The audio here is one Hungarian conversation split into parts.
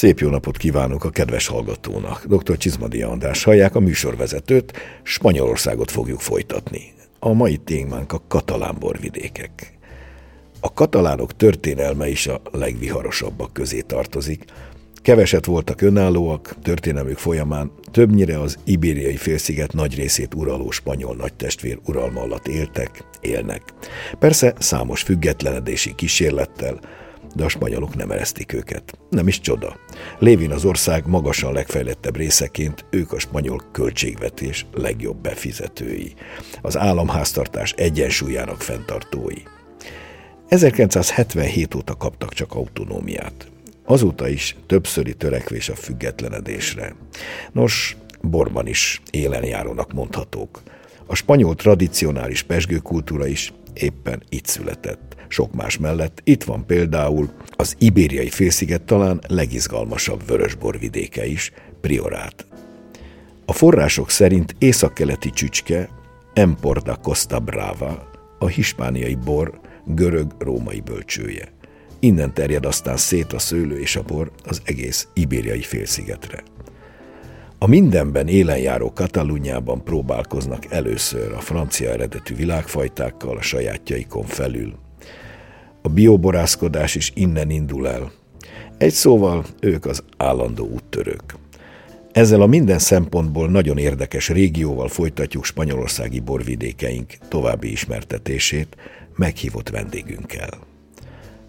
Szép jó napot kívánok a kedves hallgatónak. Dr. Csizmadia András hallják a műsorvezetőt, Spanyolországot fogjuk folytatni. A mai témánk a katalán borvidékek. A katalánok történelme is a legviharosabbak közé tartozik. Keveset voltak önállóak, történelmük folyamán többnyire az ibériai félsziget nagy részét uraló spanyol nagytestvér uralma alatt éltek, élnek. Persze számos függetlenedési kísérlettel, de a spanyolok nem eresztik őket. Nem is csoda. Lévin az ország magasan legfejlettebb részeként ők a spanyol költségvetés legjobb befizetői, az államháztartás egyensúlyának fenntartói. 1977 óta kaptak csak autonómiát. Azóta is többszöri törekvés a függetlenedésre. Nos, borban is élenjárónak mondhatók. A spanyol tradicionális pesgőkultúra is éppen itt született sok más mellett itt van például az ibériai félsziget talán legizgalmasabb vörösborvidéke is, Priorát. A források szerint északkeleti csücske Empor da Costa Brava, a hispániai bor görög-római bölcsője. Innen terjed aztán szét a szőlő és a bor az egész ibériai félszigetre. A mindenben élenjáró Katalunyában próbálkoznak először a francia eredetű világfajtákkal a sajátjaikon felül, a bioborászkodás is innen indul el. Egy szóval ők az állandó úttörők. Ezzel a minden szempontból nagyon érdekes régióval folytatjuk spanyolországi borvidékeink további ismertetését meghívott vendégünkkel.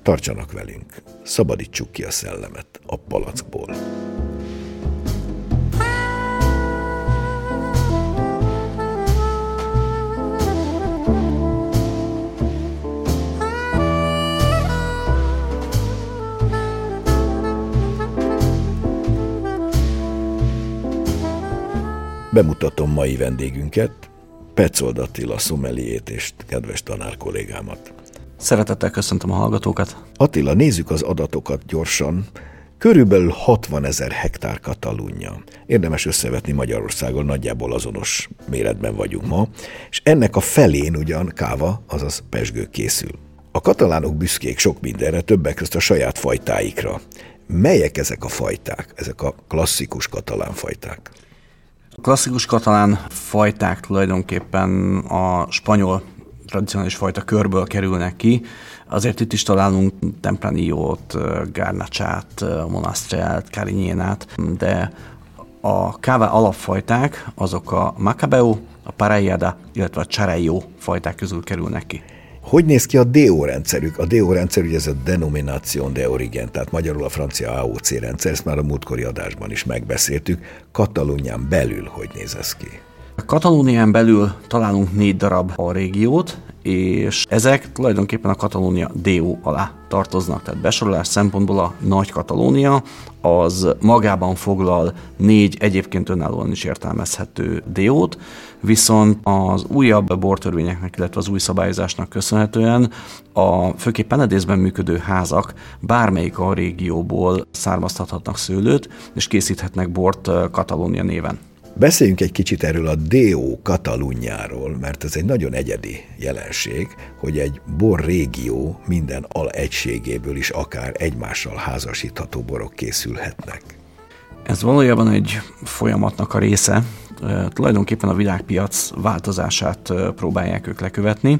Tartsanak velünk, szabadítsuk ki a szellemet a palackból. Bemutatom mai vendégünket, Petzold Attila szomeliét és kedves tanár kollégámat. Szeretettel köszöntöm a hallgatókat. Attila, nézzük az adatokat gyorsan. Körülbelül 60 ezer hektár Katalunja. Érdemes összevetni Magyarországon, nagyjából azonos méretben vagyunk ma, és ennek a felén ugyan káva, azaz pesgő készül. A katalánok büszkék sok mindenre, többek között a saját fajtáikra. Melyek ezek a fajták, ezek a klasszikus katalán fajták? Klasszikus katalán fajták tulajdonképpen a spanyol tradicionális fajta körből kerülnek ki. Azért itt is találunk Tempranillót, Garnachát, Monastrelt, Carignánát, de a káva alapfajták azok a Macabeo, a Parellada, illetve a Charello fajták közül kerülnek ki. Hogy néz ki a DO rendszerük? A DO rendszer ugye ez a Denomination de Origin, tehát magyarul a francia AOC rendszer, ezt már a múltkori adásban is megbeszéltük. Katalónián belül hogy néz ez ki? Katalónián belül találunk négy darab a régiót, és ezek tulajdonképpen a Katalónia DO alá tartoznak. Tehát besorolás szempontból a Nagy Katalónia az magában foglal négy egyébként önállóan is értelmezhető DO-t, viszont az újabb bortörvényeknek, illetve az új szabályozásnak köszönhetően a főképp Penedészben működő házak bármelyik a régióból származtathatnak szőlőt, és készíthetnek bort Katalónia néven. Beszéljünk egy kicsit erről a DO Katalunjáról, mert ez egy nagyon egyedi jelenség, hogy egy bor régió minden al egységéből is akár egymással házasítható borok készülhetnek. Ez valójában egy folyamatnak a része, tulajdonképpen a világpiac változását próbálják ők lekövetni,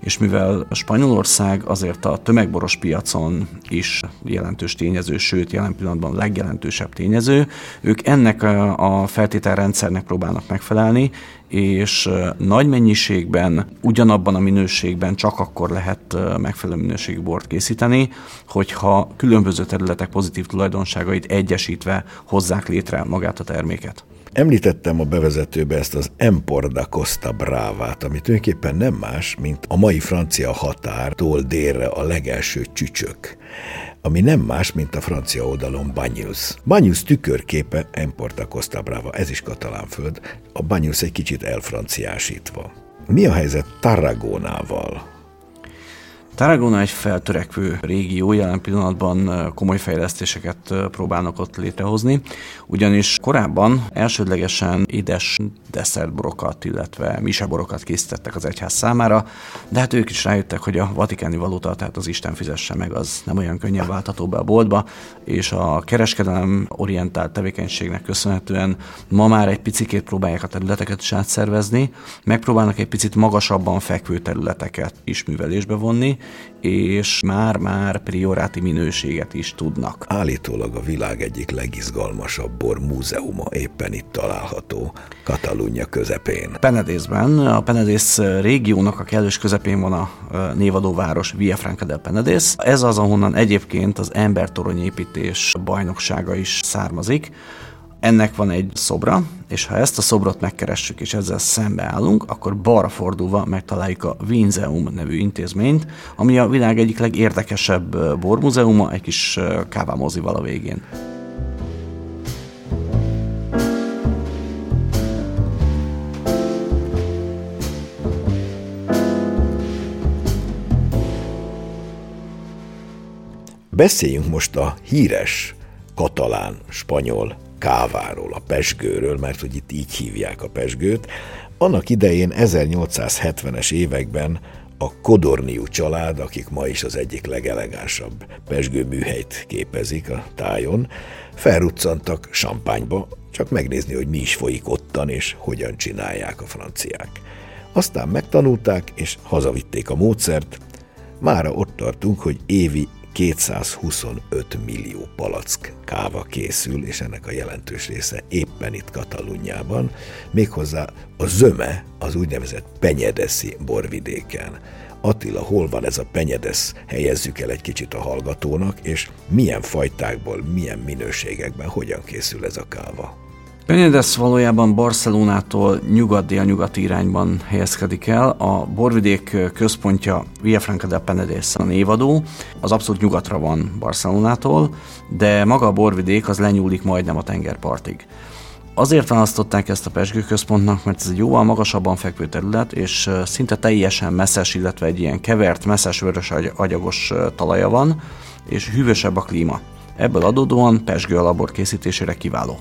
és mivel Spanyolország azért a tömegboros piacon is jelentős tényező, sőt jelen pillanatban legjelentősebb tényező, ők ennek a feltételrendszernek próbálnak megfelelni, és nagy mennyiségben, ugyanabban a minőségben csak akkor lehet megfelelő minőségű bort készíteni, hogyha különböző területek pozitív tulajdonságait egyesítve hozzák létre magát a terméket. Említettem a bevezetőbe ezt az Empor da Costa Bravát, ami tulajdonképpen nem más, mint a mai francia határtól délre a legelső csücsök ami nem más, mint a francia oldalon Banyuls. Banyuls tükörképe Empor da Costa Brava, ez is katalán föld, a Banyuls egy kicsit elfranciásítva. Mi a helyzet Tarragonával? Tarragona egy feltörekvő régió, jelen pillanatban komoly fejlesztéseket próbálnak ott létrehozni, ugyanis korábban elsődlegesen édes desszertborokat, illetve miseborokat készítettek az egyház számára, de hát ők is rájöttek, hogy a vatikáni valuta, tehát az Isten fizesse meg, az nem olyan könnyen váltható be a boltba, és a kereskedelem orientált tevékenységnek köszönhetően ma már egy picikét próbálják a területeket is átszervezni, megpróbálnak egy picit magasabban fekvő területeket is művelésbe vonni, és már-már prioráti minőséget is tudnak. Állítólag a világ egyik legizgalmasabb bor múzeuma éppen itt található, Katalunja közepén. Penedészben, a Penedész régiónak a kellős közepén van a névadó város Via Franca del Penedész. Ez az, ahonnan egyébként az embertoronyépítés bajnoksága is származik. Ennek van egy szobra, és ha ezt a szobrot megkeressük és ezzel szembeállunk, akkor balra fordulva megtaláljuk a Vinzeum nevű intézményt, ami a világ egyik legérdekesebb bormúzeuma, egy kis kávámozival a végén. Beszéljünk most a híres katalán, spanyol káváról, a pesgőről, mert hogy itt így hívják a pesgőt. Annak idején 1870-es években a Kodorniú család, akik ma is az egyik legelegánsabb pesgő műhelyt képezik a tájon, felruccantak Sampányba, csak megnézni, hogy mi is folyik ottan, és hogyan csinálják a franciák. Aztán megtanulták, és hazavitték a módszert, mára ott tartunk, hogy évi 225 millió palack káva készül, és ennek a jelentős része éppen itt Katalunjában, méghozzá a zöme az úgynevezett Penyedeszi borvidéken. Attila, hol van ez a penyedesz? Helyezzük el egy kicsit a hallgatónak, és milyen fajtákból, milyen minőségekben, hogyan készül ez a káva? Penedesz valójában Barcelonától nyugat-dél-nyugati irányban helyezkedik el. A borvidék központja Villafranca de Penedés a névadó, az abszolút nyugatra van Barcelonától, de maga a borvidék az lenyúlik majdnem a tengerpartig. Azért választották ezt a pesgőközpontnak, mert ez egy jóval magasabban fekvő terület, és szinte teljesen messzes, illetve egy ilyen kevert, messzes vörös agyagos talaja van, és hűvösebb a klíma. Ebből adódóan pesgő alabor készítésére kiváló.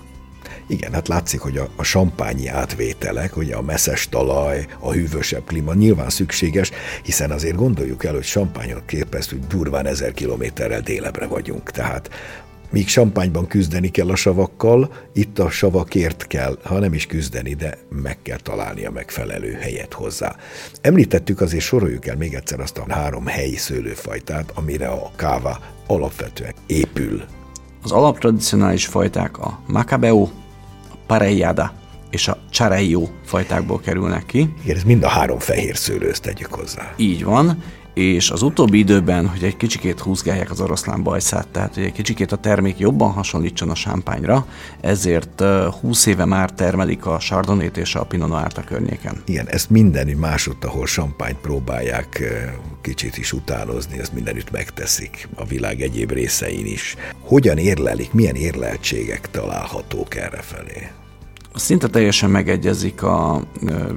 Igen, hát látszik, hogy a, a sampányi átvételek, ugye a messzes talaj, a hűvösebb klíma nyilván szükséges, hiszen azért gondoljuk el, hogy sampányot képeztük, durván ezer kilométerrel délebre vagyunk, tehát míg Sampányban küzdeni kell a savakkal, itt a savakért kell, ha nem is küzdeni, de meg kell találni a megfelelő helyet hozzá. Említettük, azért soroljuk el még egyszer azt a három helyi szőlőfajtát, amire a káva alapvetően épül. Az alaptradicionális fajták a Macabeo, Parellada és a Chareio fajtákból kerülnek ki. Igen, ez mind a három fehér szőlőzt tegyük hozzá. Így van, és az utóbbi időben, hogy egy kicsikét húzgálják az oroszlán bajszát, tehát hogy egy kicsikét a termék jobban hasonlítson a sámpányra, ezért 20 éve már termelik a sardonét és a pinot noir a környéken. Igen, ezt mindenütt másutt, ahol sampányt próbálják kicsit is utánozni, ezt mindenütt megteszik a világ egyéb részein is. Hogyan érlelik, milyen érleltségek találhatók errefelé? Szinte teljesen megegyezik a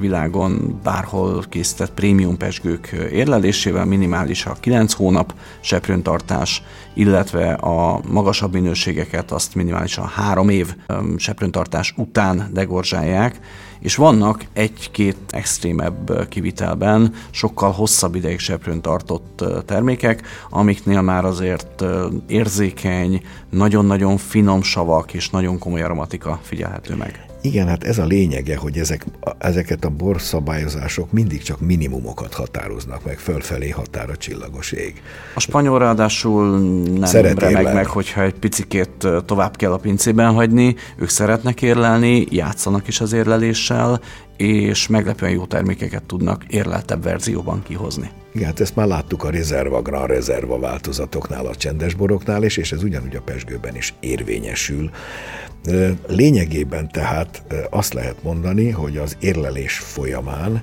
világon bárhol készített prémium pesgők érlelésével, minimális a 9 hónap seprőntartás, illetve a magasabb minőségeket azt minimálisan 3 év seprőntartás után degorzsálják, és vannak egy-két extrémebb kivitelben sokkal hosszabb ideig seprőn tartott termékek, amiknél már azért érzékeny, nagyon-nagyon finom savak és nagyon komoly aromatika figyelhető meg. Igen, hát ez a lényege, hogy ezek, ezeket a borszabályozások mindig csak minimumokat határoznak meg, fölfelé határ a csillagos ég. A spanyol ráadásul nem Szeret remeg meg, hogyha egy picikét tovább kell a pincében hagyni, ők szeretnek érlelni, játszanak is az érleléssel, és meglepően jó termékeket tudnak érleltebb verzióban kihozni. Igen, hát ezt már láttuk a rezerva, gran rezerva változatoknál, a csendes boroknál is, és ez ugyanúgy a pesgőben is érvényesül. Lényegében tehát azt lehet mondani, hogy az érlelés folyamán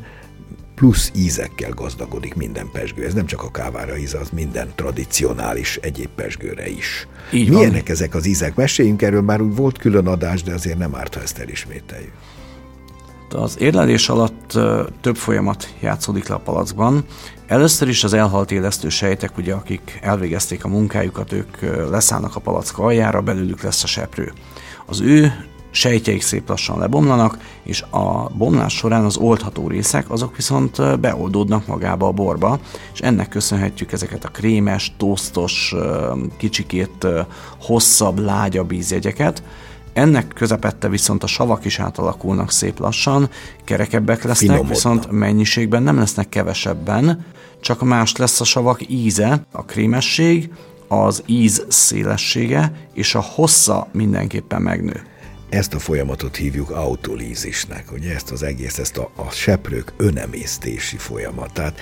plusz ízekkel gazdagodik minden pesgő. Ez nem csak a kávára íz, az minden tradicionális egyéb pesgőre is. Így Milyenek van. ezek az ízek? Meséljünk erről, már úgy volt külön adás, de azért nem árt, ha ezt elismételjük. Az érlelés alatt több folyamat játszódik le a palackban. Először is az elhalt élesztő sejtek, ugye, akik elvégezték a munkájukat, ők leszállnak a palack aljára, belőlük lesz a seprő. Az ő sejtjeik szép lassan lebomlanak, és a bomlás során az oldható részek, azok viszont beoldódnak magába a borba, és ennek köszönhetjük ezeket a krémes, tosztos, kicsikét hosszabb, lágyabb ízjegyeket, ennek közepette viszont a savak is átalakulnak szép lassan, kerekebbek lesznek, Finomodna. viszont mennyiségben nem lesznek kevesebben, csak más lesz a savak íze, a krémesség, az íz szélessége és a hossza mindenképpen megnő. Ezt a folyamatot hívjuk autolízisnek, ugye ezt az egész, ezt a, a seprők önemésztési folyamatát.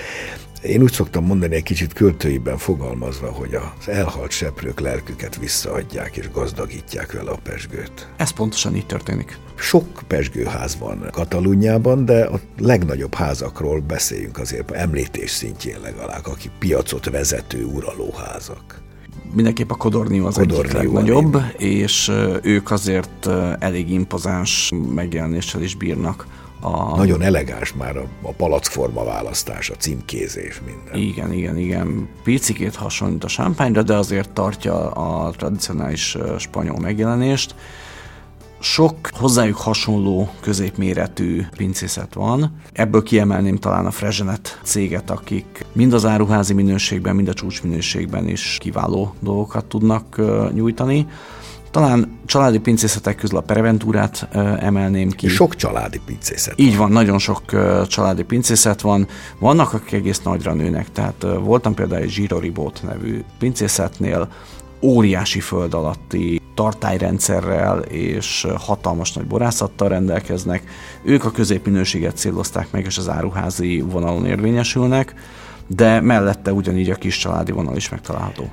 Én úgy szoktam mondani, egy kicsit költőiben fogalmazva, hogy az elhalt seprők lelküket visszaadják és gazdagítják vele a pesgőt. Ez pontosan így történik. Sok pesgőház van Katalúnyában, de a legnagyobb házakról beszéljünk azért említés szintjén legalább, aki piacot vezető uralóházak mindenképp a Codorniu az Codorniu egyik legnagyobb, és ők azért elég impozáns megjelenéssel is bírnak. A... Nagyon elegáns már a, a palackforma választás, a címkézés, minden. Igen, igen, igen. Picikét hasonlít a sámpányra, de azért tartja a tradicionális spanyol megjelenést. Sok hozzájuk hasonló középméretű pincészet van. Ebből kiemelném talán a Frezsenet céget, akik mind az áruházi minőségben, mind a csúcsminőségben is kiváló dolgokat tudnak nyújtani. Talán családi pincészetek közül a Preventúrát emelném ki. Sok családi pincészet. Így van, nagyon sok családi pincészet van. Vannak, akik egész nagyra nőnek, tehát voltam például egy Giro Ribot nevű pincészetnél, óriási föld alatti tartályrendszerrel és hatalmas nagy borászattal rendelkeznek. Ők a középminőséget célozták meg, és az áruházi vonalon érvényesülnek, de mellette ugyanígy a kis családi vonal is megtalálható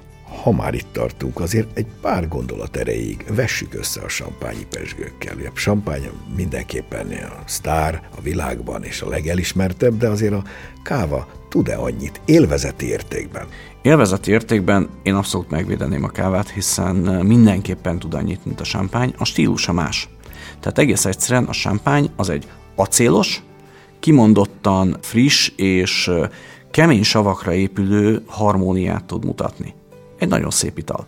ha már itt tartunk, azért egy pár gondolat erejéig vessük össze a sampányi pesgőkkel. A sampány mindenképpen a sztár a világban és a legelismertebb, de azért a káva tud-e annyit élvezeti értékben? Élvezeti értékben én abszolút megvédeném a kávát, hiszen mindenképpen tud annyit, mint a sampány, a stílusa más. Tehát egész egyszerűen a sampány az egy acélos, kimondottan friss és kemény savakra épülő harmóniát tud mutatni. Egy nagyon szép ital.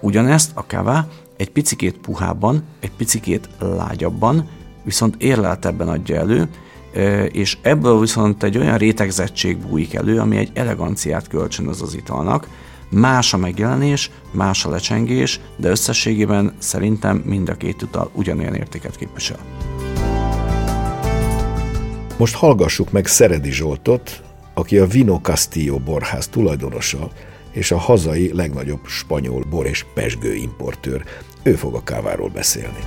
Ugyanezt a káva egy picikét puhábban, egy picikét lágyabban, viszont érleltebben adja elő, és ebből viszont egy olyan rétegzettség bújik elő, ami egy eleganciát kölcsönöz az italnak. Más a megjelenés, más a lecsengés, de összességében szerintem mind a két ital ugyanolyan értéket képvisel. Most hallgassuk meg Szeredi Zsoltot, aki a Vino Castillo borház tulajdonosa, és a hazai legnagyobb spanyol bor és pesgő importőr. Ő fog a káváról beszélni.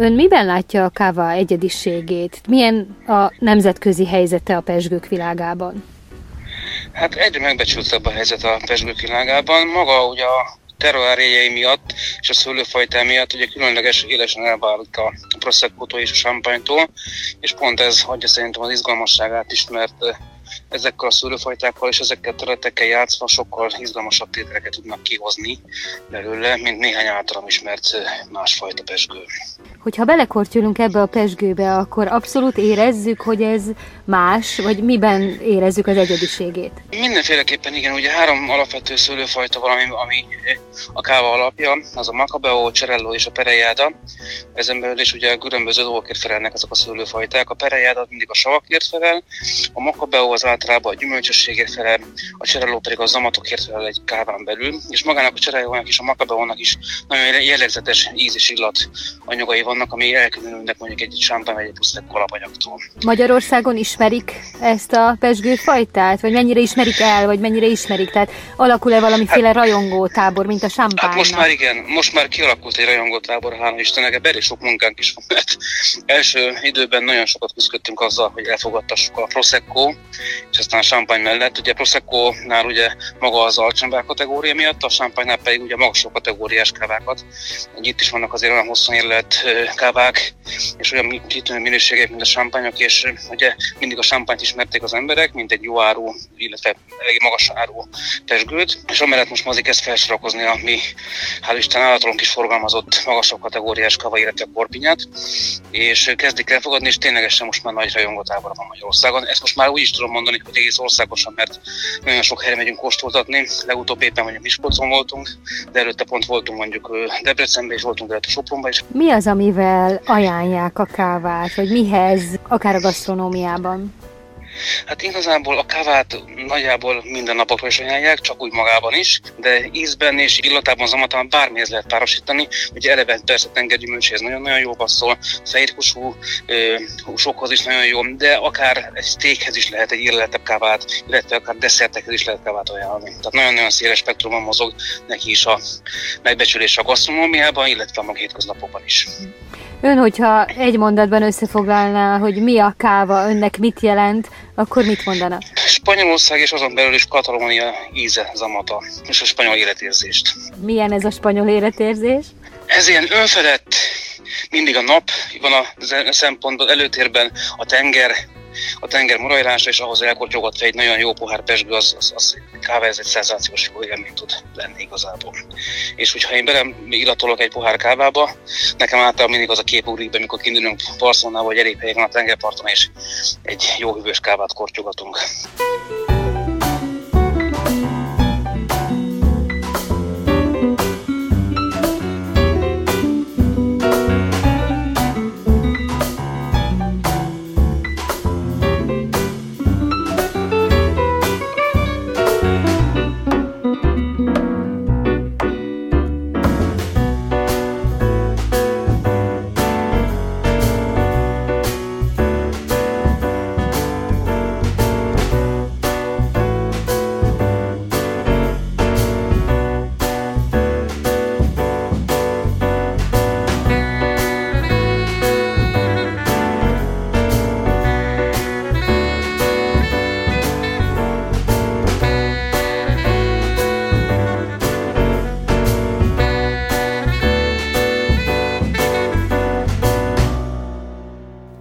Ön miben látja a káva egyediségét? Milyen a nemzetközi helyzete a pesgők világában? Hát egyre megbecsültebb a helyzet a pesgők világában. Maga ugye a terroárjai miatt és a szőlőfajtá miatt ugye különleges élesen elválik a prosecco és a champagne és pont ez adja szerintem az izgalmasságát is, mert ezekkel a szőlőfajtákkal és ezekkel a területekkel játszva sokkal izgalmasabb tételeket tudnak kihozni belőle, mint néhány általam ismert másfajta pesgő. Hogyha belekortyolunk ebbe a pesgőbe, akkor abszolút érezzük, hogy ez más, vagy miben érezzük az egyediségét? Mindenféleképpen igen, ugye három alapvető szőlőfajta valami, ami a káva alapja, az a macabeo, cerello és a perejáda. Ezen belül is ugye különböző dolgokért felelnek azok a szőlőfajták. A perejáda mindig a savakért felel, a macabeo az általában a gyümölcsösségért felel, a cerello pedig a zamatokért felel egy káván belül, és magának a cerellónak és a macabeónak is nagyon jellegzetes íz és illat anyagai vannak, ami elkülönülnek mondjuk egy sámpán vagy egy pusztek alapanyagtól. Magyarországon ismerik ezt a pesgőfajtát? Vagy mennyire ismerik el, vagy mennyire ismerik? Tehát alakul-e valamiféle hát, rajongó tábor, mint a sámpánynak? Hát most már igen, most már kialakult egy rajongó tábor, hála Istennek, ebben sok munkánk is van, mert első időben nagyon sokat küzdöttünk azzal, hogy elfogadtassuk a Prosecco és aztán a champagne mellett, ugye Prosecco-nál ugye maga az alacsony kategória miatt, a champagne pedig ugye magasabb kategóriás kávákat. Itt is vannak azért olyan hosszan érlelt kávák, és olyan kitűnő minőségek, mint a champagne és ugye mindig a champagne ismerték az emberek, mint egy jó áru, illetve elég magas áru pesgőt, és amellett most mozik ezt felsorakozni a mi, hál' Isten általunk is forgalmazott magasabb kategóriás kava, illetve korpinyát, és kezdik elfogadni, és ténylegesen most már nagy rajongótábor van Magyarországon. Ezt most már úgy is tudom mondani, hogy egész országosan, mert nagyon sok helyre megyünk kóstoltatni. Legutóbb éppen mondjuk Miskolcon voltunk, de előtte pont voltunk mondjuk Debrecenben, és voltunk előtte Sopronban is. Mi az, amivel ajánlják a kávát, vagy mihez, akár a gasztronómiában? Hát igazából a kávát nagyjából minden napokra is ajánlják, csak úgy magában is, de ízben és illatában, zamatában bármihez lehet párosítani. Ugye eleve persze tengergyümölcséhez nagyon-nagyon jó passzol, fehérhúsú húsokhoz is nagyon jó, de akár egy steakhez is lehet egy illetebb kávát, illetve akár desszertekhez is lehet kávát ajánlani. Tehát nagyon-nagyon széles spektrumon mozog neki is a megbecsülés a gasztronómiában, illetve a hétköznapokban is. Ön, hogyha egy mondatban összefoglalná, hogy mi a káva, önnek mit jelent, akkor mit mondana? Spanyolország és azon belül is Katalónia íze, zamata, és a spanyol életérzést. Milyen ez a spanyol életérzés? Ez ilyen önfedett, mindig a nap van a szempontból, előtérben a tenger, a tenger morajlása, és ahhoz elkortyogott egy nagyon jó pohár pesgő, az, az, az kávé, ez egy szenzációs jó élmény tud lenni igazából. És hogyha én belem illatolok egy pohár kávába, nekem általában mindig az a kép ugrik be, mikor kindulunk Barcelonával, vagy elég helyen a tengerparton, és egy jó hűvös kávát kortyogatunk.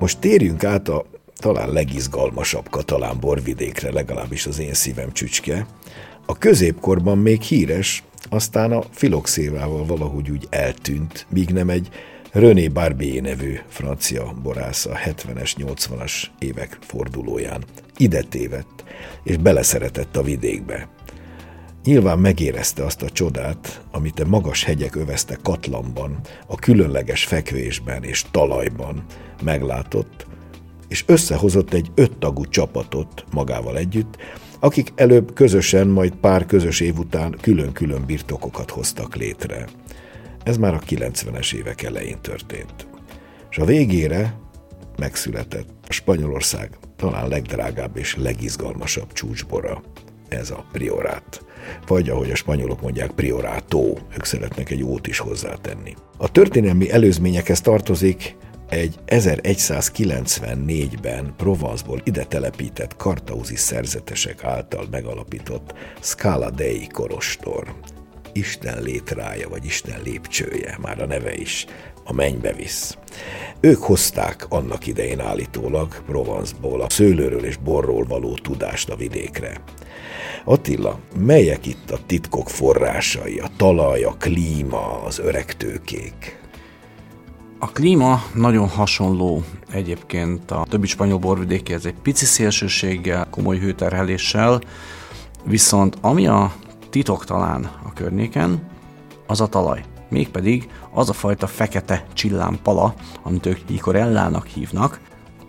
Most térjünk át a talán legizgalmasabb katalán borvidékre, legalábbis az én szívem csücske. A középkorban még híres, aztán a filoxévával valahogy úgy eltűnt, míg nem egy René Barbier nevű francia borász a 70-es, 80-as évek fordulóján ide tévedt, és beleszeretett a vidékbe. Nyilván megérezte azt a csodát, amit a magas hegyek övezte Katlanban, a különleges fekvésben és talajban meglátott, és összehozott egy öttagú csapatot magával együtt, akik előbb közösen, majd pár közös év után külön-külön birtokokat hoztak létre. Ez már a 90-es évek elején történt. És a végére megszületett a Spanyolország talán legdrágább és legizgalmasabb csúcsbora, ez a priorát vagy ahogy a spanyolok mondják, priorátó, ők szeretnek egy ót is hozzátenni. A történelmi előzményekhez tartozik egy 1194-ben Provence-ból ide telepített kartauzi szerzetesek által megalapított Scala Dei korostor. Isten létrája, vagy Isten lépcsője, már a neve is, a mennybe visz. Ők hozták annak idején állítólag Provence-ból a szőlőről és borról való tudást a vidékre. Attila, melyek itt a titkok forrásai, a talaj, a klíma, az öreg tőkék? A klíma nagyon hasonló egyébként a többi spanyol borvidékihez egy pici szélsőséggel, komoly hőterheléssel, viszont ami a titok talán a környéken, az a talaj. Mégpedig az a fajta fekete csillámpala, amit ők ikorellának hívnak,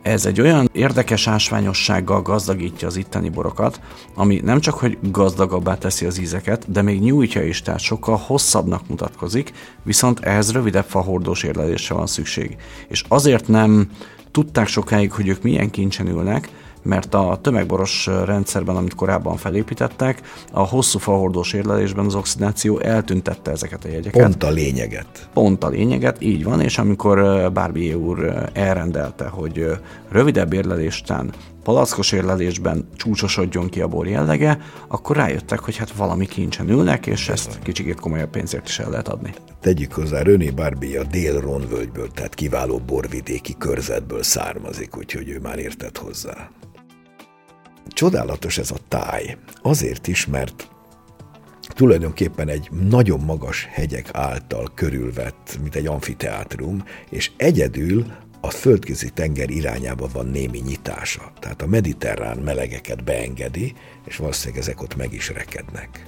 ez egy olyan érdekes ásványossággal gazdagítja az itteni borokat, ami nem csak hogy gazdagabbá teszi az ízeket, de még nyújtja is, tehát sokkal hosszabbnak mutatkozik, viszont ehhez rövidebb fahordós érlelésre van szükség. És azért nem tudták sokáig, hogy ők milyen kincsen ülnek, mert a tömegboros rendszerben, amit korábban felépítettek, a hosszú fahordós érlelésben az oxidáció eltüntette ezeket a jegyeket. Pont a lényeget. Pont a lényeget, így van, és amikor Barbier úr elrendelte, hogy rövidebb érleléstán palackos érlelésben csúcsosodjon ki a bor jellege, akkor rájöttek, hogy hát valami kincsen ülnek, és ezt kicsikét komolyabb pénzért is el lehet adni. Tegyük hozzá, René Barbie a dél Ronvölgyből, tehát kiváló borvidéki körzetből származik, úgyhogy ő már értett hozzá. Csodálatos ez a táj. Azért is, mert tulajdonképpen egy nagyon magas hegyek által körülvett, mint egy amfiteátrum, és egyedül a földközi tenger irányába van némi nyitása. Tehát a mediterrán melegeket beengedi, és valószínűleg ezek ott meg is rekednek.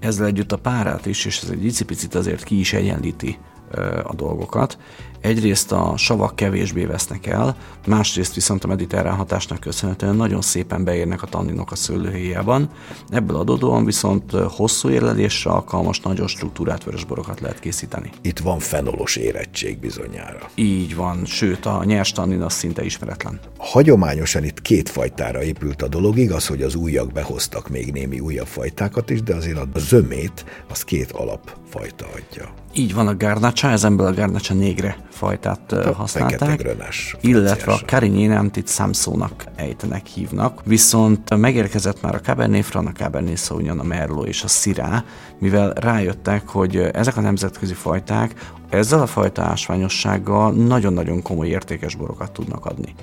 Ezzel együtt a párát is, és ez egy icipicit azért ki is egyenlíti a dolgokat. Egyrészt a savak kevésbé vesznek el, másrészt viszont a mediterrán hatásnak köszönhetően nagyon szépen beérnek a tanninok a szőlőhéjában. Ebből adódóan viszont hosszú érlelésre alkalmas, nagyon struktúrát vörösborokat lehet készíteni. Itt van fenolos érettség bizonyára. Így van, sőt a nyers tannin az szinte ismeretlen. Hagyományosan itt két fajtára épült a dolog, igaz, hogy az újak behoztak még némi újabb fajtákat is, de azért a zömét az két alapfajta adja. Így van a garnacha, ezenből a garnacha négre fajtát a használták, illetve a Carignantit Samsónak ejtenek hívnak, viszont megérkezett már a Cabernet Franc, a Cabernet Sauvignon, a Merlot és a Syrah, mivel rájöttek, hogy ezek a nemzetközi fajták ezzel a fajta ásványossággal nagyon-nagyon komoly értékes borokat tudnak adni.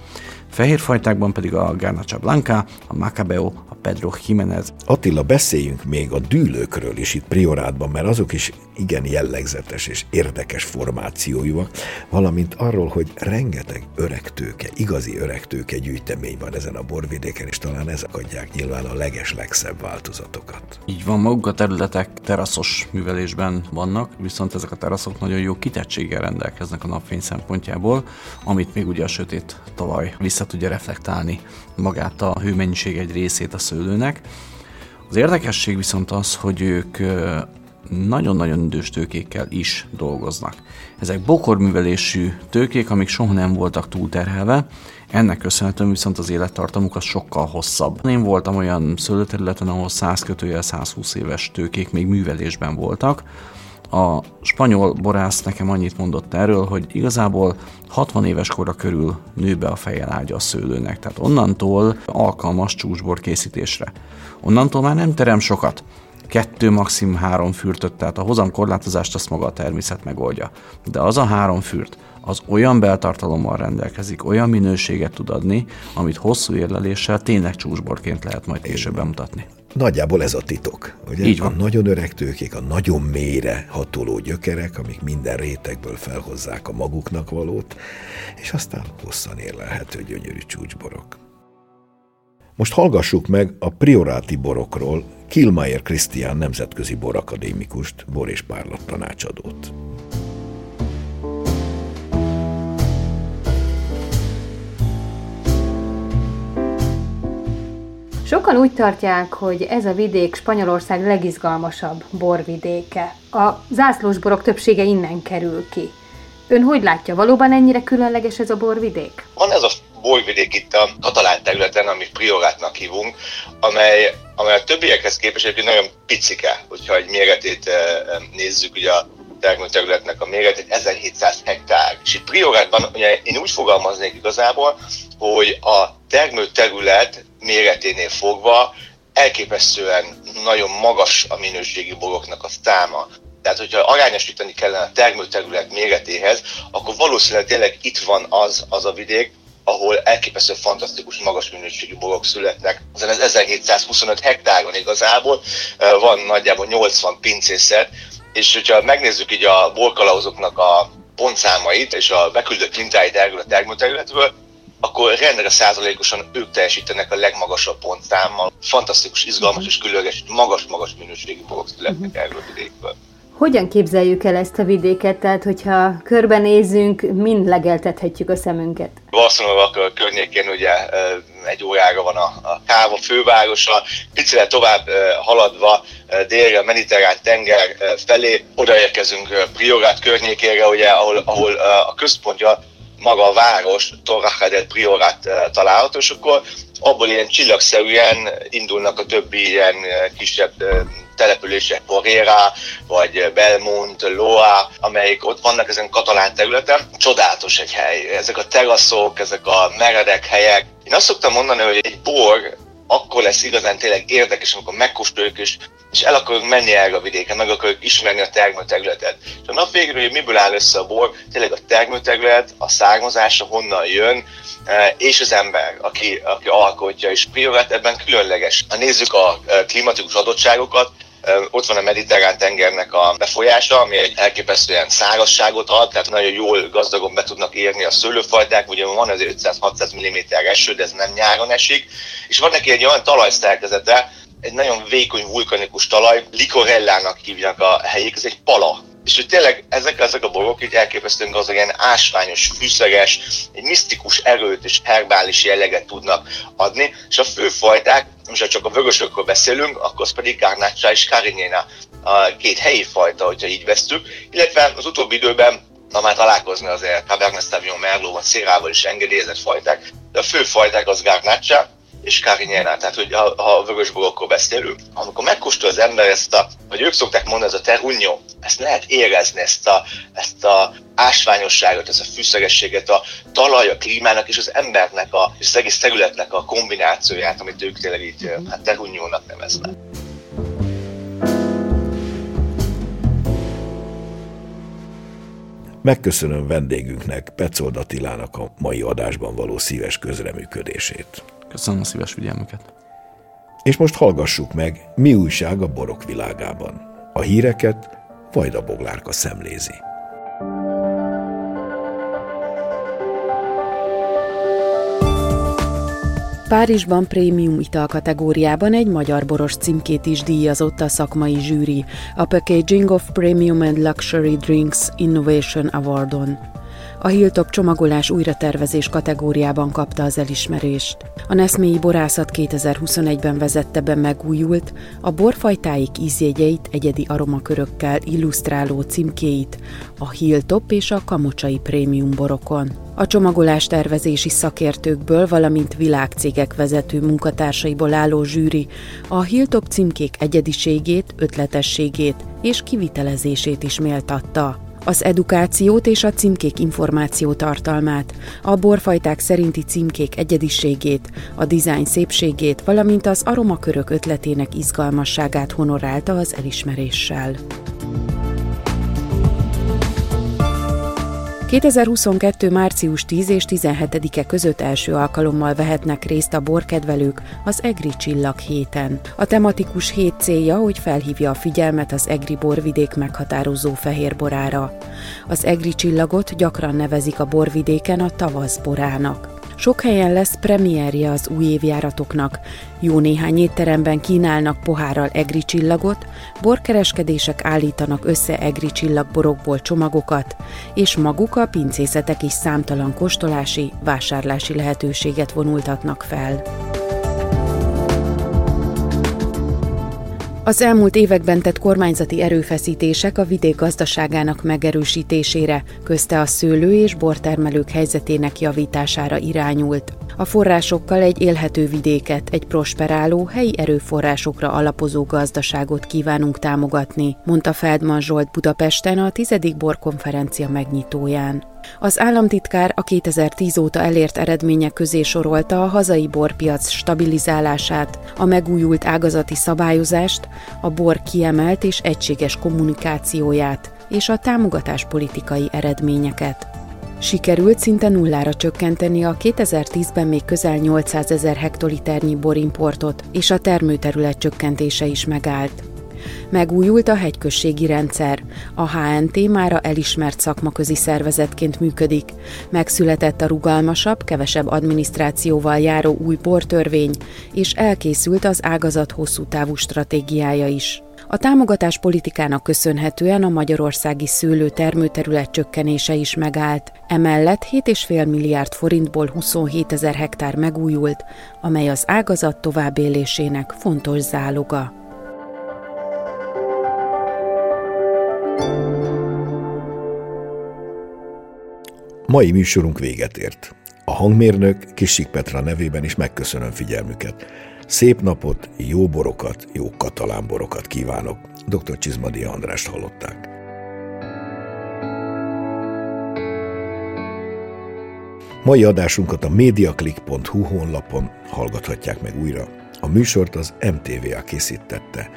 Fehér fajtákban pedig a Garnacha Blanca, a Macabeo, a Pedro Jiménez. Attila, beszéljünk még a dűlőkről is itt Priorátban, mert azok is igen jellegzetes és érdekes formációjúak, valamint arról, hogy rengeteg öreg tőke, igazi öreg tőke gyűjtemény van ezen a borvidéken, és talán ezek adják nyilván a leges legszebb változatokat. Így van, maguk a területek teraszos művelésben vannak, viszont ezek a teraszok nagyon jó kitettséggel rendelkeznek a napfény szempontjából, amit még ugye a sötét talaj vissza tudja reflektálni magát a hőmennyiség egy részét a szőlőnek. Az érdekesség viszont az, hogy ők nagyon-nagyon idős tőkékkel is dolgoznak. Ezek bokorművelésű tőkék, amik soha nem voltak túlterhelve, ennek köszönhetően viszont az élettartamuk az sokkal hosszabb. Én voltam olyan szőlőterületen, ahol 100 kötőjel 120 éves tőkék még művelésben voltak, a spanyol borász nekem annyit mondott erről, hogy igazából 60 éves kora körül nő be a fejjel ágya a szőlőnek, tehát onnantól alkalmas csúcsbor készítésre. Onnantól már nem terem sokat, kettő, maximum három fürtöt, tehát a hozam korlátozást azt maga a természet megoldja. De az a három fürt, az olyan beltartalommal rendelkezik, olyan minőséget tud adni, amit hosszú érleléssel tényleg csúcsborként lehet majd később bemutatni. Nagyjából ez a titok. Ugye? Így van. A nagyon öreg tőkék, a nagyon mélyre hatoló gyökerek, amik minden rétegből felhozzák a maguknak valót, és aztán hosszan érlelhető gyönyörű csúcsborok. Most hallgassuk meg a prioráti borokról Kilmaier Krisztián nemzetközi borakadémikust, bor és párlat tanácsadót. Sokan úgy tartják, hogy ez a vidék Spanyolország legizgalmasabb borvidéke. A zászlós borok többsége innen kerül ki. Ön hogy látja, valóban ennyire különleges ez a borvidék? Van ez a borvidék itt a katalán területen, amit priorátnak hívunk, amely, amely a többiekhez képest egy nagyon picike, hogyha egy méretét eh, nézzük, ugye a termőterületnek a méretét, 1700 hektár. És itt priorátban ugye én úgy fogalmaznék igazából, hogy a termőterület méreténél fogva elképesztően nagyon magas a minőségi boroknak a száma. Tehát, hogyha arányosítani kellene a termőterület méretéhez, akkor valószínűleg tényleg itt van az, az a vidék, ahol elképesztő fantasztikus magas minőségű borok születnek. Ezen az 1725 hektáron igazából van nagyjából 80 pincészet, és hogyha megnézzük így a borkalauzoknak a pontszámait és a beküldött mintáit erről a termőterületről, akkor rendre százalékosan ők teljesítenek a legmagasabb pontszámmal. Fantasztikus, izgalmas és különleges, magas-magas minőségű borok születnek erről a vidékből. Hogyan képzeljük el ezt a vidéket? Tehát, hogyha körbenézzünk, mind legeltethetjük a szemünket. Barcelona környékén ugye egy órára van a, a Káva fővárosa, picire tovább haladva délre, a mediterrán tenger felé, odaérkezünk Priorát környékére, ugye, ahol, ahol a központja maga a város, Torre del Priorat található, és akkor abból ilyen csillagszerűen indulnak a többi ilyen kisebb települések, Porera, vagy Belmont, Loa, amelyik ott vannak ezen katalán területen. Csodálatos egy hely. Ezek a teraszok, ezek a meredek helyek, Én azt szoktam mondani, hogy egy bor akkor lesz igazán tényleg érdekes, amikor megkóstoljuk, és, és el akarunk menni erre a vidéken, meg akarjuk ismerni a termőterületet. És a nap végül, hogy miből áll össze a bor, tényleg a termőterület, a származása, honnan jön, e, és az ember, aki, aki alkotja, és priorat ebben különleges. Ha nézzük a e, klimatikus adottságokat, ott van a mediterrán tengernek a befolyása, ami egy elképesztően szárazságot ad, tehát nagyon jól gazdagon be tudnak érni a szőlőfajták, ugye van az 500-600 mm eső, de ez nem nyáron esik, és van neki egy olyan talajszerkezete, egy nagyon vékony vulkanikus talaj, likorellának hívják a helyék, ez egy pala, és hogy tényleg ezek, ezek a borok így elképesztően gazdag, ilyen ásványos, fűszeges, egy misztikus erőt és herbális jelleget tudnak adni, és a főfajták, most ha csak a vörösökről beszélünk, akkor az pedig Garnacha és Carignana, a két helyi fajta, hogyha így vesztük, illetve az utóbbi időben na már találkozni azért Cabernet Sauvignon Merlot vagy Szérával is engedélyezett fajták, de a fő fajták az Garnacha, és Carignana, tehát hogy ha, ha a vörös borokról beszélünk, amikor megkóstol az ember ezt a, vagy ők szokták mondani, ez a terunyo, ezt lehet érezni, ezt a, ezt a ásványosságot, ezt a fűszerességet, a talaj, a klímának és az embernek, a, és az egész területnek a kombinációját, amit ők tényleg így hát terunyónak neveznek. Megköszönöm vendégünknek, Pecold Attilának a mai adásban való szíves közreműködését. Köszönöm a szíves figyelmüket. És most hallgassuk meg, mi újság a borok világában. A híreket Vajda Boglárka szemlézi. Párizsban prémium ital kategóriában egy magyar boros címkét is díjazott a szakmai zsűri, a Packaging of Premium and Luxury Drinks Innovation Awardon a Hilltop csomagolás újratervezés kategóriában kapta az elismerést. A Neszmélyi Borászat 2021-ben vezette be megújult, a borfajtáik ízjegyeit egyedi aromakörökkel illusztráló címkéit a Hilltop és a Kamocsai prémium borokon. A csomagolás tervezési szakértőkből, valamint világcégek vezető munkatársaiból álló zsűri a Hilltop címkék egyediségét, ötletességét és kivitelezését is méltatta az edukációt és a címkék információ tartalmát, a borfajták szerinti címkék egyediségét, a dizájn szépségét, valamint az aromakörök ötletének izgalmasságát honorálta az elismeréssel. 2022. március 10 és 17-e között első alkalommal vehetnek részt a borkedvelők az EGRI Csillag héten. A tematikus hét célja, hogy felhívja a figyelmet az EGRI borvidék meghatározó fehérborára. Az EGRI csillagot gyakran nevezik a borvidéken a tavaszborának. Sok helyen lesz premierje az új évjáratoknak. Jó néhány étteremben kínálnak pohárral egri csillagot, borkereskedések állítanak össze egri csillagborokból csomagokat, és maguk a pincészetek is számtalan kostolási, vásárlási lehetőséget vonultatnak fel. Az elmúlt években tett kormányzati erőfeszítések a vidék gazdaságának megerősítésére, közte a szőlő és bortermelők helyzetének javítására irányult. A forrásokkal egy élhető vidéket, egy prosperáló, helyi erőforrásokra alapozó gazdaságot kívánunk támogatni, mondta Feldman Zsolt Budapesten a tizedik borkonferencia megnyitóján. Az államtitkár a 2010 óta elért eredmények közé sorolta a hazai borpiac stabilizálását, a megújult ágazati szabályozást, a bor kiemelt és egységes kommunikációját és a támogatáspolitikai eredményeket. Sikerült szinte nullára csökkenteni a 2010-ben még közel 800 ezer hektoliternyi borimportot, és a termőterület csökkentése is megállt. Megújult a hegyközségi rendszer. A HNT mára elismert szakmaközi szervezetként működik. Megszületett a rugalmasabb, kevesebb adminisztrációval járó új bortörvény, és elkészült az ágazat hosszú távú stratégiája is. A támogatás politikának köszönhetően a magyarországi szőlő termőterület csökkenése is megállt. Emellett 7,5 milliárd forintból 27 ezer hektár megújult, amely az ágazat továbbélésének fontos záloga. Mai műsorunk véget ért. A hangmérnök Kissik Petra nevében is megköszönöm figyelmüket. Szép napot, jó borokat, jó katalán borokat kívánok. Dr. Csizmadi Andrást hallották. Mai adásunkat a mediaclick.hu honlapon hallgathatják meg újra. A műsort az MTVA készítette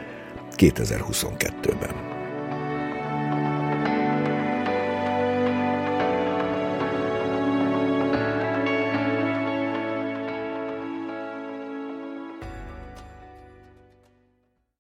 2022-ben.